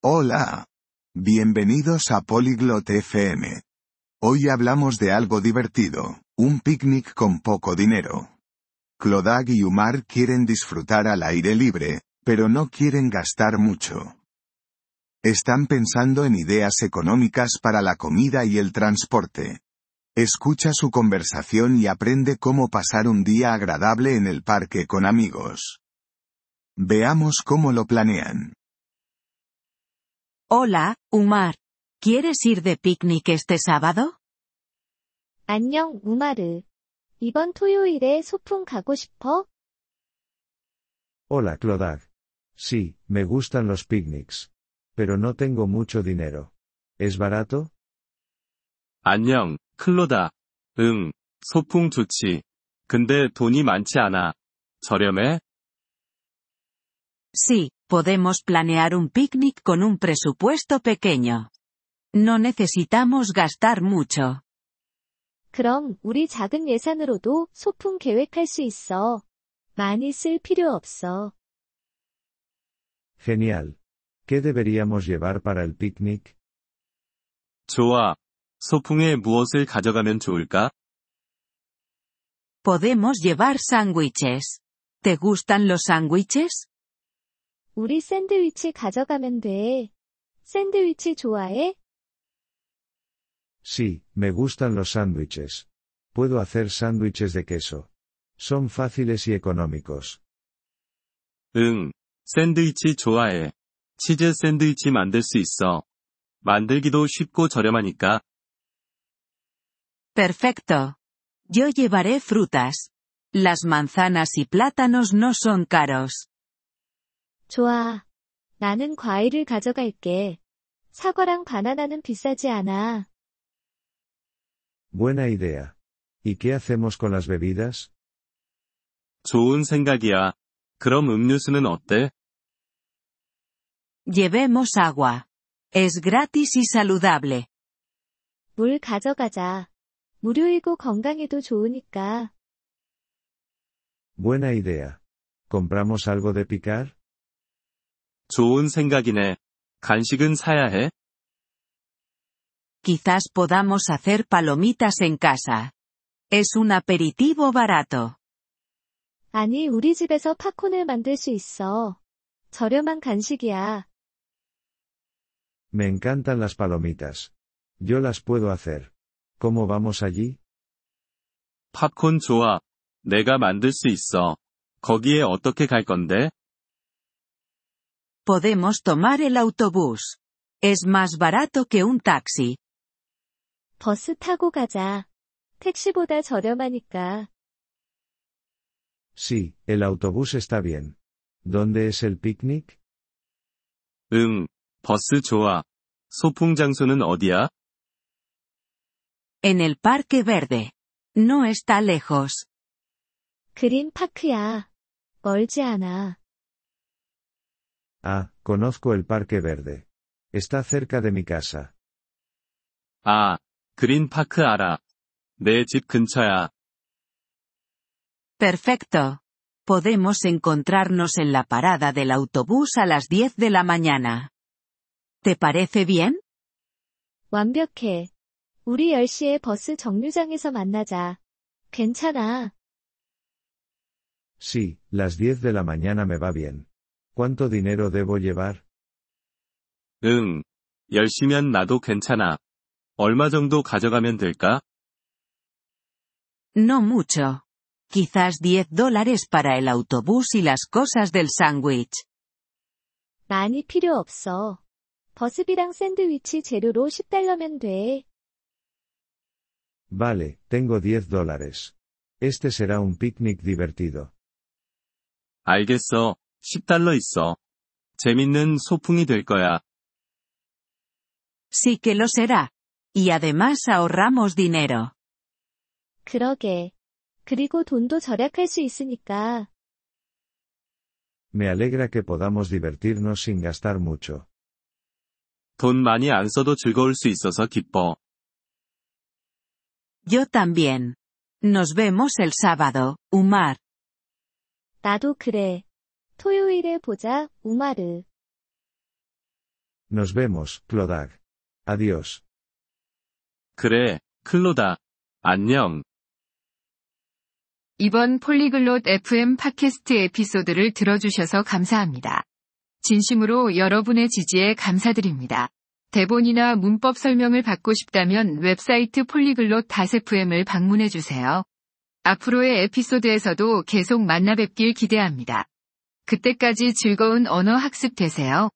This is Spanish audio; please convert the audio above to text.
Hola. Bienvenidos a Polyglot FM. Hoy hablamos de algo divertido, un picnic con poco dinero. Clodag y Umar quieren disfrutar al aire libre, pero no quieren gastar mucho. Están pensando en ideas económicas para la comida y el transporte. Escucha su conversación y aprende cómo pasar un día agradable en el parque con amigos. Veamos cómo lo planean. Hola, Umar. ¿Quieres ir de picnic este sábado? 안녕, 우마르. 이번 토요일에 소풍 가고 싶어? Hola Clodag. Sí, me gustan los picnics. Pero no tengo mucho dinero. ¿Es barato? 안녕, 클로다. 응, 소풍 좋지. 근데 돈이 많지 않아. 저렴해? Sí, podemos planear un picnic con un presupuesto pequeño. No necesitamos gastar mucho. 그럼 우리 작은 예산으로도 소풍 계획할 수 있어. 많이 쓸 필요 없어. Genial. ¿Qué deberíamos llevar para el picnic? 좋아. 소풍에 무엇을 가져가면 좋을까? Podemos llevar sándwiches. ¿Te gustan los sándwiches? 우리 샌드위치 가져가면 돼. 샌드위치 좋아해? Sí, me gustan los sándwiches. Puedo hacer sándwiches de queso. Son fáciles y económicos. 응, 샌드위치 좋아해. 치즈 샌드위치 만들 수 있어. 만들기도 쉽고 저렴하니까. Perfecto. Yo llevaré frutas. Las manzanas y plátanos no son caros. 좋아. 나는 과일을 가져갈게. 사과랑 바나나는 비싸지 않아. Buena idea. ¿Y qué hacemos con las bebidas? 좋은 생각이야. 그럼 음료수는 어때? Llevemos agua. Es gratis y saludable. 물 가져가자. 무료이고 건강에도 좋으니까. Buena idea. ¿Compramos algo de picar? 좋은 생각이네. 간식은 사야 해? Quizás podamos hacer palomitas en casa. Es un aperitivo barato. 아니, 우리 집에서 팝콘을 만들 수 있어. 저렴한 간식이야. Me encantan las palomitas. Yo las puedo hacer. ¿Cómo vamos allí? 팝콘 좋아. 내가 만들 수 있어. 거기에 어떻게 갈 건데? Podemos tomar el autobús. Es más barato que un taxi. 버스 타고 가자. 택시보다 저렴하니까. Sí, el autobús está bien. ¿Dónde es el picnic? 응, 버스 좋아. 소풍 장소는 어디야? En el Parque Verde. No está lejos. 그린 파크야. 멀지 않아. Ah, conozco el Parque Verde. Está cerca de mi casa. 아, 그린 파크 알아. 내 집 근처야. Perfecto. Podemos encontrarnos en la parada del autobús a las 10 de la mañana. ¿Te parece bien? 완벽해. 우리 10시에 버스 정류장에서 만나자. 괜찮아. Sí, las 10 de la mañana me va bien. ¿Cuánto dinero debo llevar? 응. 10시면 나도 괜찮아. 얼마 정도 가져가면 될까? No mucho. Quizás 10 dólares para el autobús y las cosas del sándwich. 많이 필요 없어. 버스비랑 샌드위치 재료로 10달러면 돼. Vale, tengo 10 dólares. Este será un picnic divertido. 알겠어. 10달러 있어. 재밌는 소풍이 될 거야. Sí que lo será. Y además ahorramos dinero. 그러게. 그리고 돈도 절약할 수 있으니까. Me alegra que podamos divertirnos sin gastar mucho. 돈 많이 안 써도 즐거울 수 있어서 기뻐. Yo también. Nos vemos el sábado, Umar. 나도 그래. 토요일에 보자, 우마르. Nos vemos, Clodag. Adiós. 그래, 클로다. 안녕. 이번 폴리글롯 FM 팟캐스트 에피소드를 들어주셔서 감사합니다. 진심으로 여러분의 지지에 감사드립니다. 대본이나 문법 설명을 받고 싶다면 웹사이트 폴리글롯 FM을 방문해주세요. 앞으로의 에피소드에서도 계속 만나 뵙길 기대합니다. 그때까지 즐거운 언어 학습 되세요.